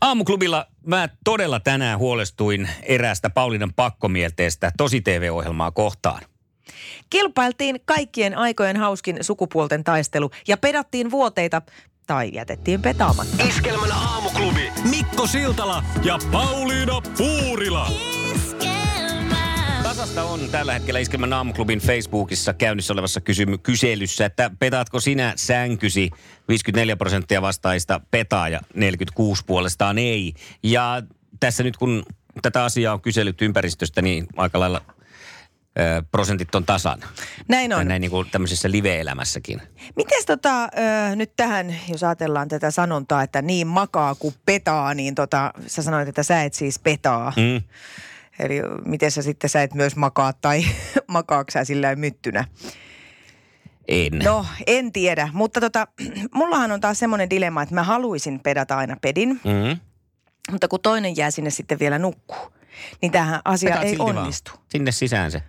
Aamuklubilla mä todella tänään huolestuin eräästä Paulinan pakkomielteestä tosi TV-ohjelmaa kohtaan. Kilpailtiin kaikkien aikojen hauskin sukupuolten taistelu ja pedattiin vuoteita tai jätettiin petaamatta. Iskelmän aamuklubi Mikko Siltala ja Pauliina Puurila. Tasasta on tällä hetkellä Iskelmän aamuklubin Facebookissa käynnissä olevassa kysymy- kyselyssä, että petaatko sinä sänkysi 54 prosenttia vastaista petaa ja 46 puolestaan ei. Ja tässä nyt kun tätä asiaa on kyselyt ympäristöstä, niin aika lailla ö, prosentit on tasan. Näin on. Näin niin kuin tämmöisessä live-elämässäkin. Miten tota, ö, nyt tähän, jos ajatellaan tätä sanontaa, että niin makaa kuin petaa, niin tota, sä sanoit, että sä et siis petaa. Mm. Eli miten sä sitten sä et myös makaa tai makaako sä sillä myttynä? En. No, en tiedä, mutta tota, mullahan on taas semmoinen dilemma, että mä haluaisin pedata aina pedin, Mm. mutta kun toinen jää sinne sitten vielä nukkuu, niin tähän asia Petaat ei silti vaan. onnistu. Sinne sisään se.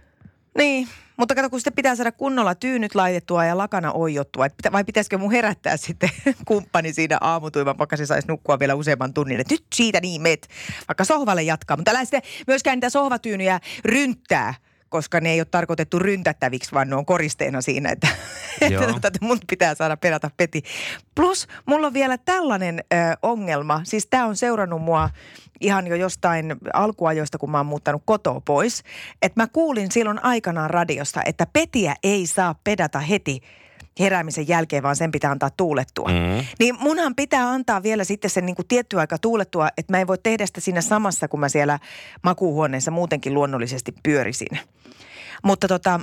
Niin, mutta kato, kun sitten pitää saada kunnolla tyynyt laitettua ja lakana oijottua, että vai pitäisikö mun herättää sitten kumppani siinä aamutuivan, vaikka se saisi nukkua vielä useamman tunnin, että nyt siitä niin met, vaikka sohvalle jatkaa. Mutta älä sitten myöskään niitä sohvatyynyjä rynttää, koska ne ei ole tarkoitettu ryntättäviksi, vaan ne on koristeena siinä, että, tota, että mun pitää saada perata peti. Plus mulla on vielä tällainen ö, ongelma, siis tämä on seurannut mua ihan jo jostain alkuajoista, kun mä oon muuttanut kotoa pois. Että mä kuulin silloin aikanaan radiosta, että petiä ei saa pedata heti heräämisen jälkeen, vaan sen pitää antaa tuulettua. Mm. Niin munhan pitää antaa vielä sitten sen niin kuin tietty aika tuulettua, että mä en voi tehdä sitä siinä samassa, kun mä siellä makuuhuoneessa muutenkin luonnollisesti pyörisin. Mutta tota,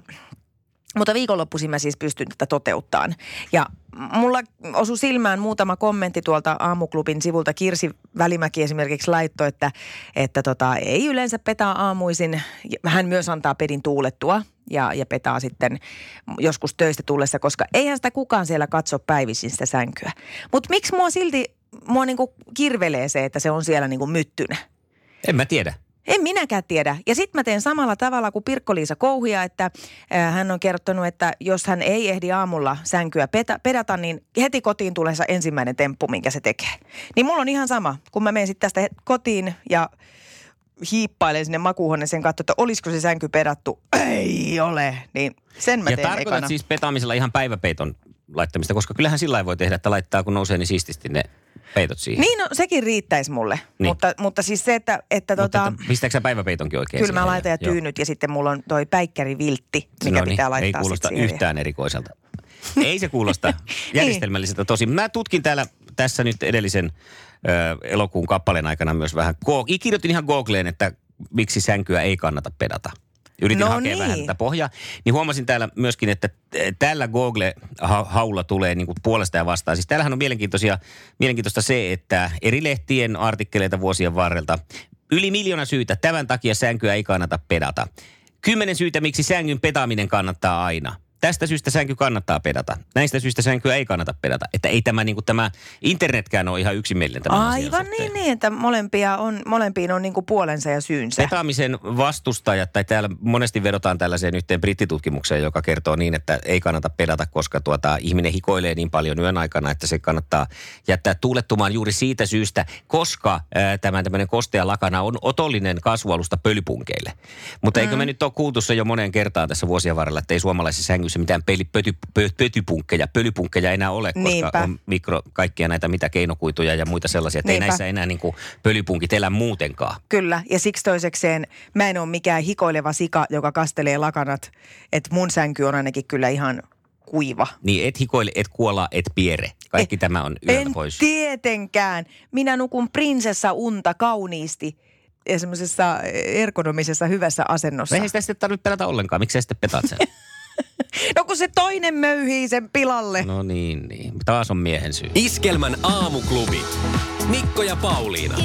mutta viikonloppuisin mä siis pystyn tätä toteuttaan. Ja mulla osui silmään muutama kommentti tuolta aamuklubin sivulta. Kirsi Välimäki esimerkiksi laittoi, että, että tota, ei yleensä petaa aamuisin. Hän myös antaa pedin tuulettua ja, ja petaa sitten joskus töistä tullessa, koska eihän sitä kukaan siellä katso päivisin sitä sänkyä. Mutta miksi mua silti, mua niinku kirvelee se, että se on siellä niinku myttynä? En mä tiedä. En minäkään tiedä. Ja sitten mä teen samalla tavalla kuin Pirkko-Liisa Kouhia, että äh, hän on kertonut, että jos hän ei ehdi aamulla sänkyä petä, pedata, niin heti kotiin tulee se ensimmäinen temppu, minkä se tekee. Niin mulla on ihan sama, kun mä menen sitten tästä kotiin ja hiippailen sinne makuuhuoneeseen katsoa, että olisiko se sänky pedattu. Ei ole. Niin sen mä ja teen tarkoitat ekana. siis petaamisella ihan päiväpeiton laittamista, koska kyllähän sillä voi tehdä, että laittaa kun nousee niin siististi ne peitot siihen. Niin, no, sekin riittäisi mulle. Niin. Niin. Mutta, mutta siis se, että, että Mutta tota, että pistääkö sä päiväpeitonkin oikein kyllä mä laitan ja Joo. tyynyt ja sitten mulla on toi päikkäriviltti, mikä No niin, pitää laittaa Ei kuulosta yhtään erikoiselta. Ei se kuulosta järjestelmälliseltä tosi. Mä tutkin täällä tässä nyt edellisen ö, elokuun kappaleen aikana myös vähän. Go- kirjoitin ihan Googleen, että miksi sänkyä ei kannata pedata. Yritin No hakea niin. vähän tätä pohjaa. Niin huomasin täällä myöskin, että t- tällä Google-haulla tulee niin kuin puolesta ja vastaan. Siis täällähän on mielenkiintoisia, mielenkiintoista se, että eri lehtien artikkeleita vuosien varrelta yli miljoona syytä. Tämän takia sänkyä ei kannata pedata. Kymmenen syytä, miksi sängyn petaaminen kannattaa aina. Tästä syystä sänky kannattaa pedata. Näistä syistä sänkyä ei kannata pedata. Että ei tämä, niin kuin, tämä internetkään ole ihan yksimielinen tämän asian Aivan niin, niin, että molempia on, molempiin on niinku puolensa ja syynsä. Petaamisen vastustajat, tai täällä monesti vedotaan tällaiseen yhteen brittitutkimukseen, joka kertoo niin, että ei kannata pedata, koska tuota, ihminen hikoilee niin paljon yön aikana, että se kannattaa jättää tuulettumaan juuri siitä syystä, koska ää, tämä tämmöinen kostea lakana on otollinen kasvualusta pölypunkeille. Mutta eikö me nyt ole kuultu se jo moneen kertaan tässä vuosien varrella, että ei suomalaisessa sängyssä mitään peli, pöty, pö, pötypunkkeja, pölypunkkeja enää ole, koska Niinpä. on mikro, kaikkia näitä mitä keinokuituja ja muita sellaisia, että ei Niinpä. näissä enää niin kuin pölypunkit elä muutenkaan. Kyllä, ja siksi toisekseen mä en ole mikään hikoileva sika, joka kastelee lakanat. Että mun sänky on ainakin kyllä ihan kuiva. Niin et hikoile, et kuola, et piere. Kaikki tämä on yöltä en pois. tietenkään. Minä nukun prinsessa unta kauniisti ja semmoisessa ergonomisessa hyvässä asennossa. No eihän sitä sitten tarvitse pelata ollenkaan. Miksi sä sitten petaat sen? No kun se toinen möyhii sen pilalle. no niin, niin. Taas on miehen syy. Iskelmän aamuklubi. Mikko ja Pauliina.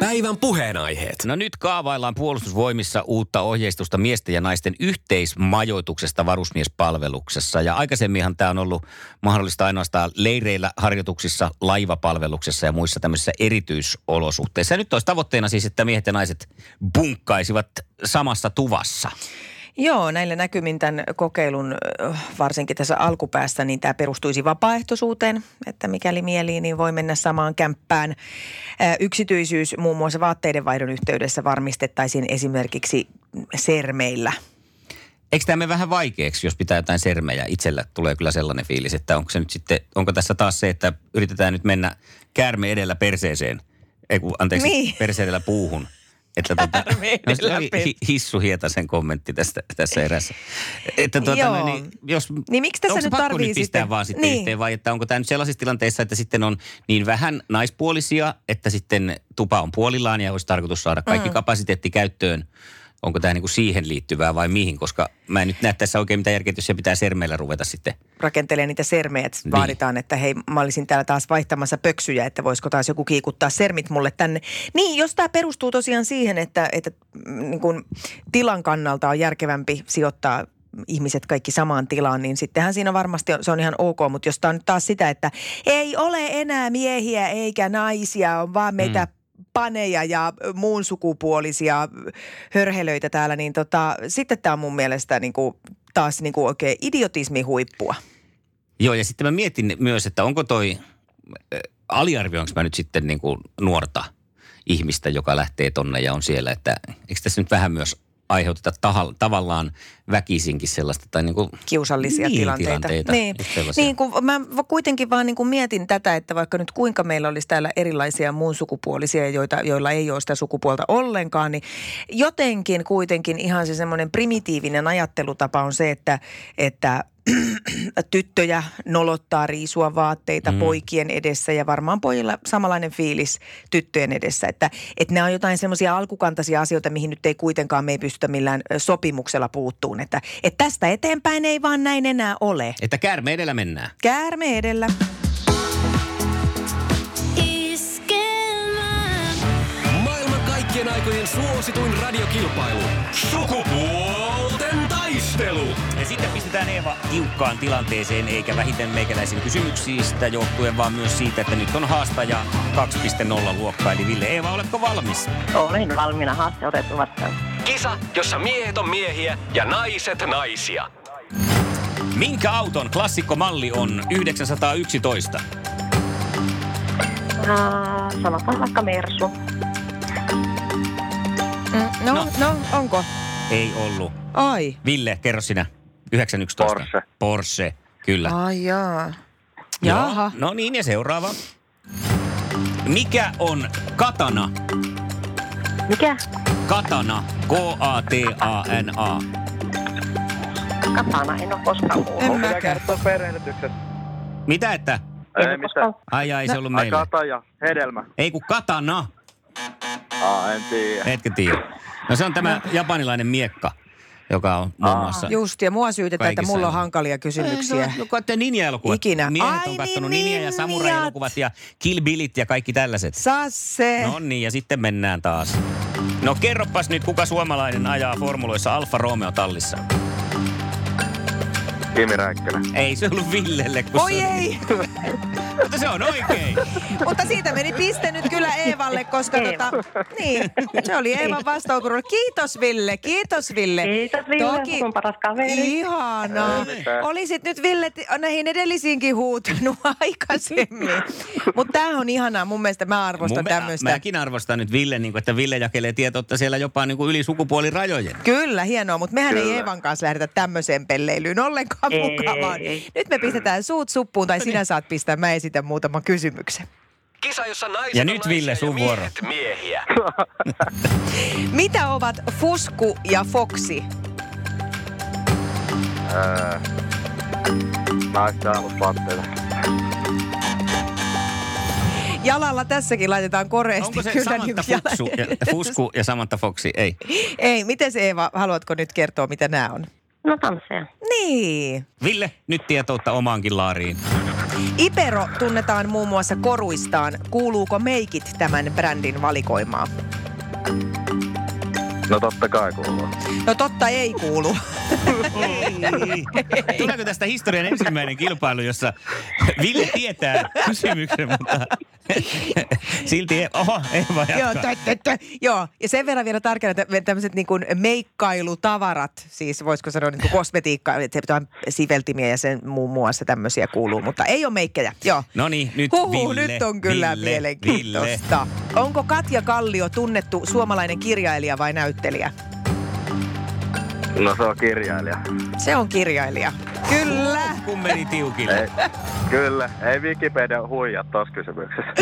Päivän puheenaiheet. No nyt kaavaillaan puolustusvoimissa uutta ohjeistusta miesten ja naisten yhteismajoituksesta varusmiespalveluksessa. Ja aikaisemminhan tämä on ollut mahdollista ainoastaan leireillä, harjoituksissa, laivapalveluksessa ja muissa tämmöisissä erityisolosuhteissa. Ja nyt olisi tavoitteena siis, että miehet ja naiset bunkkaisivat samassa tuvassa. Joo, näillä näkymin tämän kokeilun, varsinkin tässä alkupäässä, niin tämä perustuisi vapaaehtoisuuteen, että mikäli mielii, niin voi mennä samaan kämppään. Yksityisyys muun muassa vaatteiden vaihdon yhteydessä varmistettaisiin esimerkiksi sermeillä. Eikö tämä mene vähän vaikeaksi, jos pitää jotain sermejä? Itsellä tulee kyllä sellainen fiilis, että onko se nyt sitten, onko tässä taas se, että yritetään nyt mennä käärme edellä perseeseen, ei kun, anteeksi, Niin. perse edellä puuhun. Että tota, Käärme no, se oli hi, Hissu Hietasen kommentti tästä, tässä erässä. Että tuota, no, niin, jos, Niin miksi tässä nyt pakko tarvii nyt pistää sitten- vaan sitten Niin. yhteen vai että onko tämä nyt sellaisissa tilanteissa, että sitten on niin vähän naispuolisia, että sitten tupa on puolillaan ja olisi tarkoitus saada kaikki mm. kapasiteetti käyttöön. Onko tämä niinku siihen liittyvää vai mihin? Koska mä en nyt näe tässä oikein mitään järkeä, jos se pitää sermeillä ruveta sitten. rakentelee niitä sermejä, että Niin. vaaditaan, että hei, mä olisin täällä taas vaihtamassa pöksyjä, että voisiko taas joku kiikuttaa sermit mulle tänne. Niin, jos tämä perustuu tosiaan siihen, että, että mm, niin kun tilan kannalta on järkevämpi sijoittaa ihmiset kaikki samaan tilaan, niin sittenhän siinä varmasti on, se on ihan ok. Mutta jos tämä on nyt taas sitä, että ei ole enää miehiä eikä naisia, on vaan meitä mm paneja ja muun sukupuolisia hörhelöitä täällä, niin tota, sitten tämä on mun mielestä niin kuin, taas niin kuin oikein idiotismi huippua. Joo, ja sitten mä mietin myös, että onko toi, äh, aliarvioinko mä nyt sitten niin kuin nuorta ihmistä, joka lähtee tonne ja on siellä, että eikö tässä nyt vähän myös aiheuteta taha, tavallaan väkisinkin sellaista tai niin kuin kiusallisia niin, tilanteita. tilanteita. Niin, niin kun mä kuitenkin vaan niin kuin mietin tätä, että vaikka nyt kuinka meillä olisi täällä erilaisia muun sukupuolisia, joita, joilla ei ole sitä sukupuolta ollenkaan, niin jotenkin kuitenkin ihan se semmoinen primitiivinen ajattelutapa on se, että, että tyttöjä nolottaa riisua vaatteita mm. poikien edessä ja varmaan pojilla samanlainen fiilis tyttöjen edessä. Että, että nämä on jotain semmoisia alkukantaisia asioita, mihin nyt ei kuitenkaan me ei pystytä millään sopimuksella puuttuun. Että, että tästä eteenpäin ei vaan näin enää ole. Että käärme edellä mennään. Käärme edellä. Kaikkien aikojen suosituin radiokilpailu. Sukupuolten taistelu. Sitten pistetään Eeva tiukkaan tilanteeseen, eikä vähiten meikäläisen kysymyksistä johtuen, vaan myös siitä, että nyt on haastaja 2.0 luokka. Eli Ville Eeva, oletko valmis? Olen valmiina haaste otettu vastaan. Kisa, jossa miehet on miehiä ja naiset naisia. Minkä auton klassikkomalli on 911? Ää, sanotaan vaikka Mersu. Mm, no, No. no. no, onko? Ei ollut. Ai. Ville, kerro sinä. 911. Porsche. Porsche, kyllä. Ai jaa. Jaha. No niin, ja seuraava. Mikä on katana? Mikä? Katana. K-A-T-A-N-A. Katana, en ole koskaan En kuullut. Pitää mäkään. kertoa perehdytyksestä. Mitä että? En Ei ole mitään. Ai ai, se ollut Ai meille. kataja, hedelmä. Ei kun katana. Aa, en tiedä. Etkö tiedä? No se on tämä japanilainen miekka, joka on muun muassa... Just, ja mua syytetään, että mulla on hankalia kysymyksiä. No, katsotte ninja-elokuvat. Ikinä. Miehet Ai on katsonut niin, ninja- ja ninjat. samurai-elokuvat ja Kill Billit ja kaikki tällaiset. Sasse. No niin, ja sitten mennään taas. No kerropas nyt, kuka suomalainen ajaa formuloissa Alfa Romeo tallissa? Kimi Räikkönen. Ei se ollut Villelle, kun Oi se ei, Mutta se on oikein. mutta siitä meni piste nyt kyllä Eevalle, koska Eeva. tota, niin, se oli Eevan vastaus. Kiitos Ville, kiitos Ville. Kiitos Ville, sun paras kaveri. Ihanaa. Ei mitään. Olisit nyt Ville t- näihin edellisiinkin huutanut aikaisemmin. Mutta tämä on ihanaa. Mun mielestä mä arvostan tämmöistä. Mäkin arvostan nyt Ville, niin kuin, että Ville jakelee tietoutta siellä jopa niin kuin yli sukupuolirajojen. Kyllä, hienoa, mutta mehän ei Kyllä. Eevan kanssa lähdetä tämmöiseen pelleilyyn ollenkaan Ei. mukaan. vaan Nyt me pistetään suut suppuun tai sinä saat pistää, mä esitän muutaman kysymyksen. Kisa, jossa naiset Ja nyt, Ville, sun vuoro. miehiä. Mitä ovat Fusku ja Foksi? Naisten alusvaatteita. Jalalla tässäkin laitetaan koreesti. Onko se kyllä Samantha niin ja, Fusku ja Samantha Foxi? Ei. Ei, miten se Eeva, haluatko nyt kertoa, mitä nämä on? No tansseja. Niin. Ville, nyt tietoutta omaankin laariin. Ipero tunnetaan muun muassa koruistaan. Kuuluuko meikit tämän brändin valikoimaan? No totta kai kuuluu. No totta ei kuulu. Tuleeko tästä historian ensimmäinen kilpailu, jossa Ville tietää kysymyksen, mutta silti, oho, Eeva Joo, jatkaa. tö, tö, tö. Joo, ja sen verran vielä tarkennan, että tämmöiset niin kuin meikkailutavarat, siis voisiko sanoa niin kuin kosmetiikka, että se pitää siveltimiä ja sen muun muassa tämmöisiä kuuluu, mutta ei ole meikkejä, joo. No niin, nyt Huhhuh, Ville, nyt on kyllä Ville, mielenkiintoista. Onko Katja Kallio tunnettu suomalainen kirjailija vai näyttelijä? No se on kirjailija. Se on kirjailija. Kyllä. Kun meni tiukille. Ei, kyllä, ei Wikipedia huijaa tossa kysymyksessä.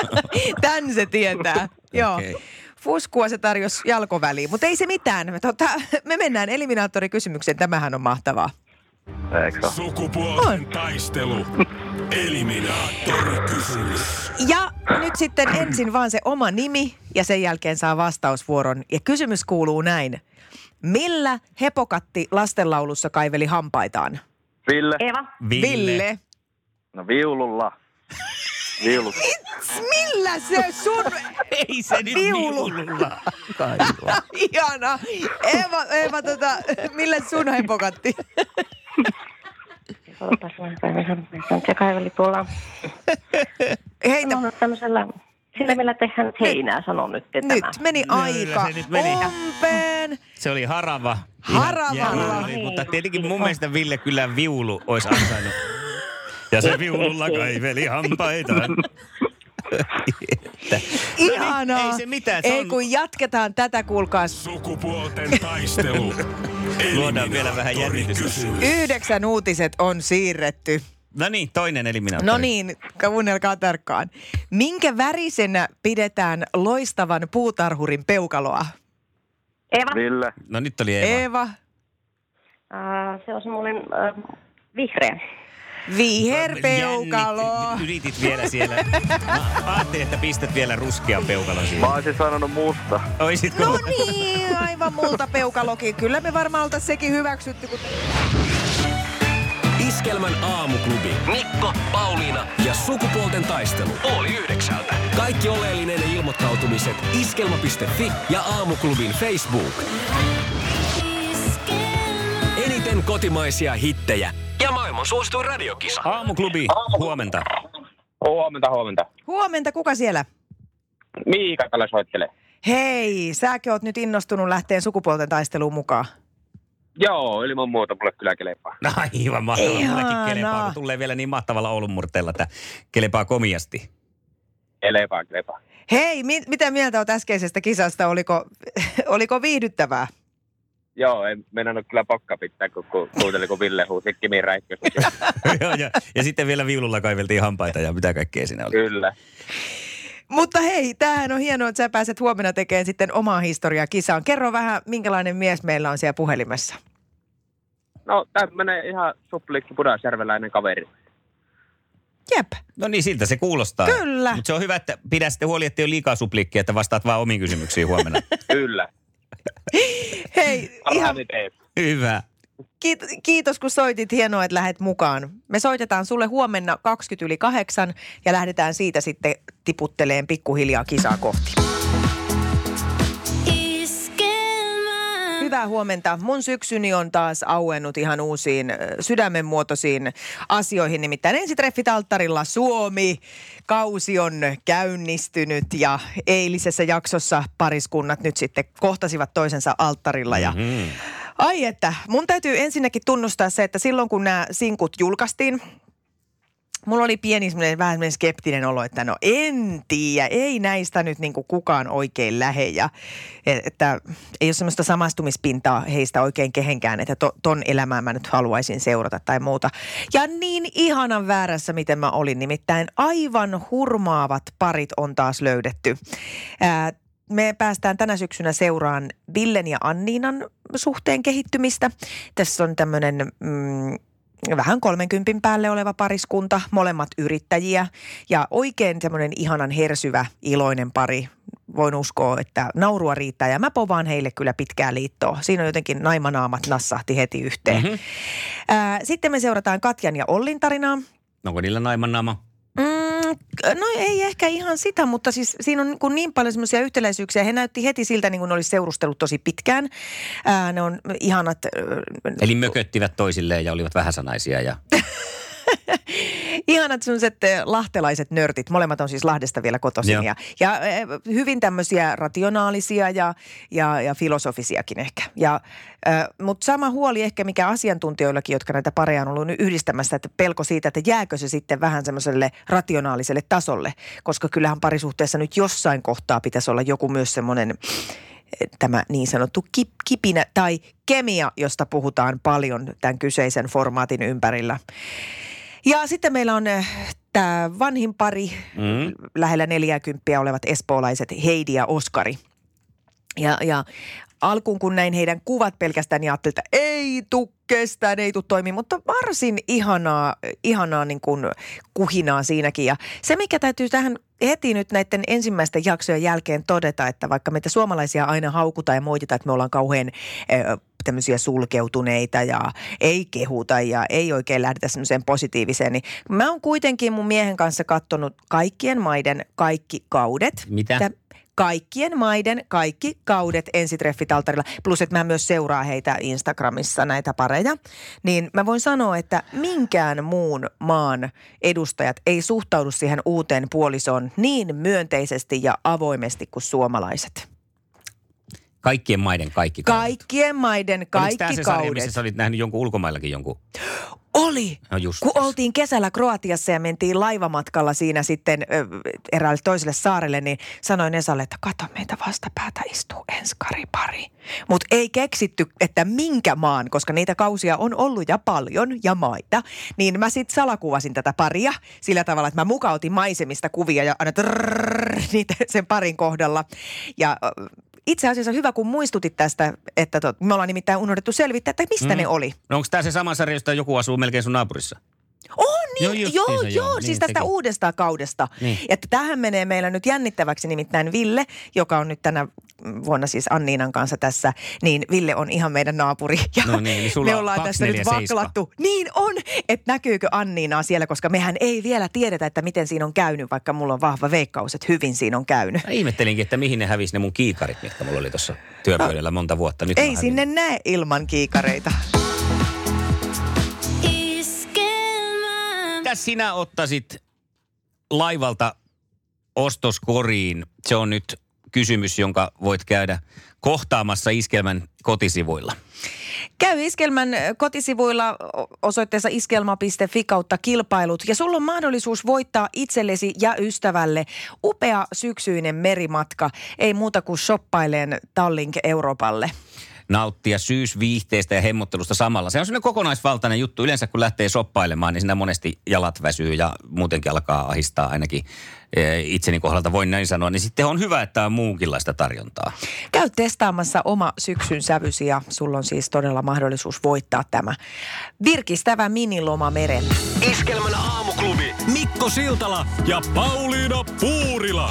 Tän se tietää. Joo. Okei. Fuskua se tarjosi jalkoväliin, mutta ei se mitään. Me, tota, me mennään eliminaattorikysymykseen. Tämähän on mahtavaa. Eikö? Sukupuolten taistelu. Eliminaattorikysymys. Ja nyt sitten ensin vaan se oma nimi ja sen jälkeen saa vastausvuoron. Ja kysymys kuuluu näin. Millä hepokatti lastenlaulussa kaiveli hampaitaan? Ville? Eva. Ville. Ville. No viululla. Viulut. Millä se sun... Ei se nyt Viulu. viululla kaivaa. Ihana. Eeva, Eeva tota, millä sun hepokatti? Se kaiveli tuolla. Heitä. Tämmöisellä, sillä millä tehdään heinää, sanon nyt että Nyt tämä. meni aika se nyt meni. umpeen. Se oli harava. Ihan oli, mutta tietenkin mun mielestä Ville kyllä viulu olisi ansainnut. Ja se viululla kaiveli hampaitaan. Ihanaa. ei se mitään, se Ei on- kun jatketaan tätä, kuulkaas. Sukupuolten taistelu. Luodaan vielä vähän jännitystä. Yhdeksän uutiset on siirretty. No niin, toinen eliminaattori. No niin, kuunnelkaa tarkkaan. Minkä värisenä pidetään loistavan puutarhurin peukaloa? Eva. Ville. No nyt oli Eeva. Eeva, Äh, se on semmoinen äh, vihreä. viherpeukalo. Jännitti- Yritit vielä siellä. Mä ajattelin, että pistät vielä ruskean peukalon Mä siihen. oisin sanonut musta. Oisitko? No niin, aivan multa peukalokin. Kyllä me varmaan oltaisiin sekin hyväksytty. Kun... Iskelmän aamuklubi. Mikko, Pauliina ja sukupuolten taistelu. Oli yhdeksältä. Kaikki oleellinen ilmoittautumiset iskelma.fi ja aamuklubin Facebook. Eniten kotimaisia hittejä ja maailman suosituin radiokisa. Aamuklubi, huomenta. Huomenta, huomenta. Huomenta, kuka siellä? Miika tällä soittelee. Hei, säkin oot nyt innostunut lähteen sukupuolten taisteluun mukaan. Joo, ilman muuta mulle kyllä kelepaa. No aivan mahtavaa. Mullekin kelepaa, kun tulee vielä niin mahtavalla Oulun murteella, että kelepaa komiasti. Kelepaa, kelepaa. Hei, mi- mitä mieltä oot äskeisestä kisasta? Oliko, oliko viihdyttävää? Joo, en mennä kyllä pokka pitää, kun ku, kuuntelin, kun Ville huusi Kimi Räikköstä. Joo, ja, ja sitten vielä viululla kaiveltiin hampaita ja mitä kaikkea siinä oli. kyllä. Mutta hei, tämähän on hienoa, että sä pääset huomenna tekemään sitten omaa historiaa kisaan. Kerro vähän, minkälainen mies meillä on siellä puhelimessa. No, tämmönen ihan suplikki pudasjärveläinen kaveri. Jep, No niin, siltä se kuulostaa. Kyllä. Mutta se on hyvä, että pidä sitten huoli, että ei ole liikaa suplikkia, että vastaat vaan omiin kysymyksiin huomenna. Kyllä. hei, ihan hyvä. kiit- kiitos kun soitit. Hienoa, että lähdet mukaan. Me soitetaan sulle huomenna 20 yli kahdeksan ja lähdetään siitä sitten tiputteleen pikkuhiljaa kisaa kohti. Hyvää huomenta. Mun syksyni on taas auennut ihan uusiin ö, sydämenmuotoisiin asioihin. Nimittäin ensitreffit alttarilla Suomi. Kausi on käynnistynyt ja eilisessä jaksossa pariskunnat nyt sitten kohtasivat toisensa alttarilla. Ja Mm. Ai että, mun täytyy ensinnäkin tunnustaa se, että silloin kun nämä sinkut julkaistiin, Mulla oli pieni semmoinen vähän semmoinen skeptinen olo, että no en tiedä, ei näistä nyt niin kukaan oikein lähe ja e- että ei ole semmoista samastumispintaa heistä oikein kehenkään, että to, ton elämää mä nyt haluaisin seurata tai muuta. Ja niin ihanan väärässä, miten mä olin, nimittäin aivan hurmaavat parit on taas löydetty. Ää, me päästään tänä syksynä seuraan Villen ja Anniinan suhteen kehittymistä. Tässä on tämmöinen mm, vähän 30 päälle oleva pariskunta, molemmat yrittäjiä ja oikein semmoinen ihanan hersyvä, iloinen pari. Voin uskoa, että naurua riittää ja mä povaan heille kyllä pitkää liittoa. Siinä on jotenkin naimanaamat nassahti heti yhteen. Mm-hmm. Ää, sitten me seurataan Katjan ja Ollin tarinaa. Onko niillä naimannaama? Mm, no ei ehkä ihan sitä, mutta siis siinä on niin, kuin niin paljon semmoisia yhtäläisyyksiä. He näytti heti siltä, niin kuin olisi seurustellut tosi pitkään. Ää, ne on ihanat... Eli mököttivät toisilleen ja olivat vähäsanaisia ja... Ihanat sellaiset eh, lahtelaiset nörtit. Molemmat on siis Lahdesta vielä kotoisin. Joo. Ja, ja eh, hyvin tämmöisiä rationaalisia ja, ja, ja filosofisiakin ehkä. Ja, mutta sama huoli ehkä mikä asiantuntijoillakin, jotka näitä pareja on ollut nyt yhdistämässä, että pelko siitä, että jääkö se sitten vähän semmoiselle rationaaliselle tasolle. Koska kyllähän parisuhteessa nyt jossain kohtaa pitäisi olla joku myös semmoinen eh, tämä niin sanottu kip, kipinä tai kemia, josta puhutaan paljon tämän kyseisen formaatin ympärillä. Ja sitten meillä on tämä vanhin pari, Mm. lähellä 40 olevat espoolaiset Heidi ja Oskari. Ja, ja alkuun kun näin heidän kuvat pelkästään, niin ajattelin, että ei tuu kestään, ei tuu toimii, mutta varsin ihanaa, ihanaa niin kuin kuhinaa siinäkin. Ja se, mikä täytyy tähän heti nyt näiden ensimmäisten jaksojen jälkeen todeta, että vaikka meitä suomalaisia aina haukutaan ja moititaan, että me ollaan kauhean ö, tämmöisiä sulkeutuneita ja ei kehuta ja ei oikein lähdetä semmoiseen positiiviseen, niin mä oon kuitenkin mun miehen kanssa katsonut kaikkien maiden kaikki kaudet. Mitä? Tä- kaikkien maiden kaikki kaudet ensitreffit alttarilla. Plus, että mä myös seuraa heitä Instagramissa näitä pareja. Niin mä voin sanoa, että minkään muun maan edustajat ei suhtaudu siihen uuteen puolisoon niin myönteisesti ja avoimesti kuin suomalaiset. Kaikkien maiden kaikki kaudet. Kaikkien maiden Oliko kaikki se sarja, kaudet. missä sä olit nähnyt jonkun ulkomaillakin jonkun? Oli. No just. Kun oltiin kesällä Kroatiassa ja mentiin laivamatkalla siinä sitten ö, eräälle toiselle saarelle, niin sanoin Esalle, että kato meitä vastapäätä istuu enskaripari. Mutta ei keksitty, että minkä maan, koska niitä kausia on ollut ja paljon ja maita. Niin mä sitten salakuvasin tätä paria sillä tavalla, että mä mukautin maisemista kuvia ja aina trrrr, niitä sen parin kohdalla. Ja ö, itse asiassa hyvä, kun muistutit tästä, että tot, me ollaan nimittäin unohdettu selvittää, että mistä Mm. ne oli. No onko tämä se sama sarja, josta joku asuu melkein sun naapurissa? On Joo, niin, justiinsa, joo, joo. joo, Niin, siis tästä sekin. uudesta kaudesta. Niin. Että tähän menee meillä nyt jännittäväksi nimittäin Ville, joka on nyt tänä vuonna siis Anniinan kanssa tässä, niin Ville on ihan meidän naapuri. Ja No niin, eli sulla me ollaan tässä nyt 247. vaklattu. Niin on, että näkyykö Anniinaa siellä, koska mehän ei vielä tiedetä, että miten siinä on käynyt, vaikka mulla on vahva veikkaus, että hyvin siinä on käynyt. Mä ihmettelinkin, että mihin ne hävisi ne mun kiikarit, mitkä mulla oli tuossa työpöydällä monta vuotta. Nyt Ei sinne näe ilman kiikareita. Mitä sinä ottaisit laivalta ostoskoriin? Se on nyt kysymys, jonka voit käydä kohtaamassa Iskelmän kotisivuilla. Käy Iskelmän kotisivuilla osoitteessa iskelma.fi kautta kilpailut ja sulla on mahdollisuus voittaa itsellesi ja ystävälle upea syksyinen merimatka. Ei muuta kuin shoppaileen Tallink Euroopalle. Nauttia syysviihteestä ja hemmottelusta samalla. Se on sellainen kokonaisvaltainen juttu. Yleensä kun lähtee shoppailemaan, niin siinä monesti jalat väsyy ja muutenkin alkaa ahistaa ainakin eh, itseni kohdalta, voin näin sanoa. Niin sitten on hyvä, että on muunkinlaista tarjontaa. Käy testaamassa oma syksyn sävysi ja sulla on siis todella mahdollisuus voittaa tämä virkistävä miniloma merellä. Iskelmän aamuklubi Mikko Siltala ja Pauliina Puurila.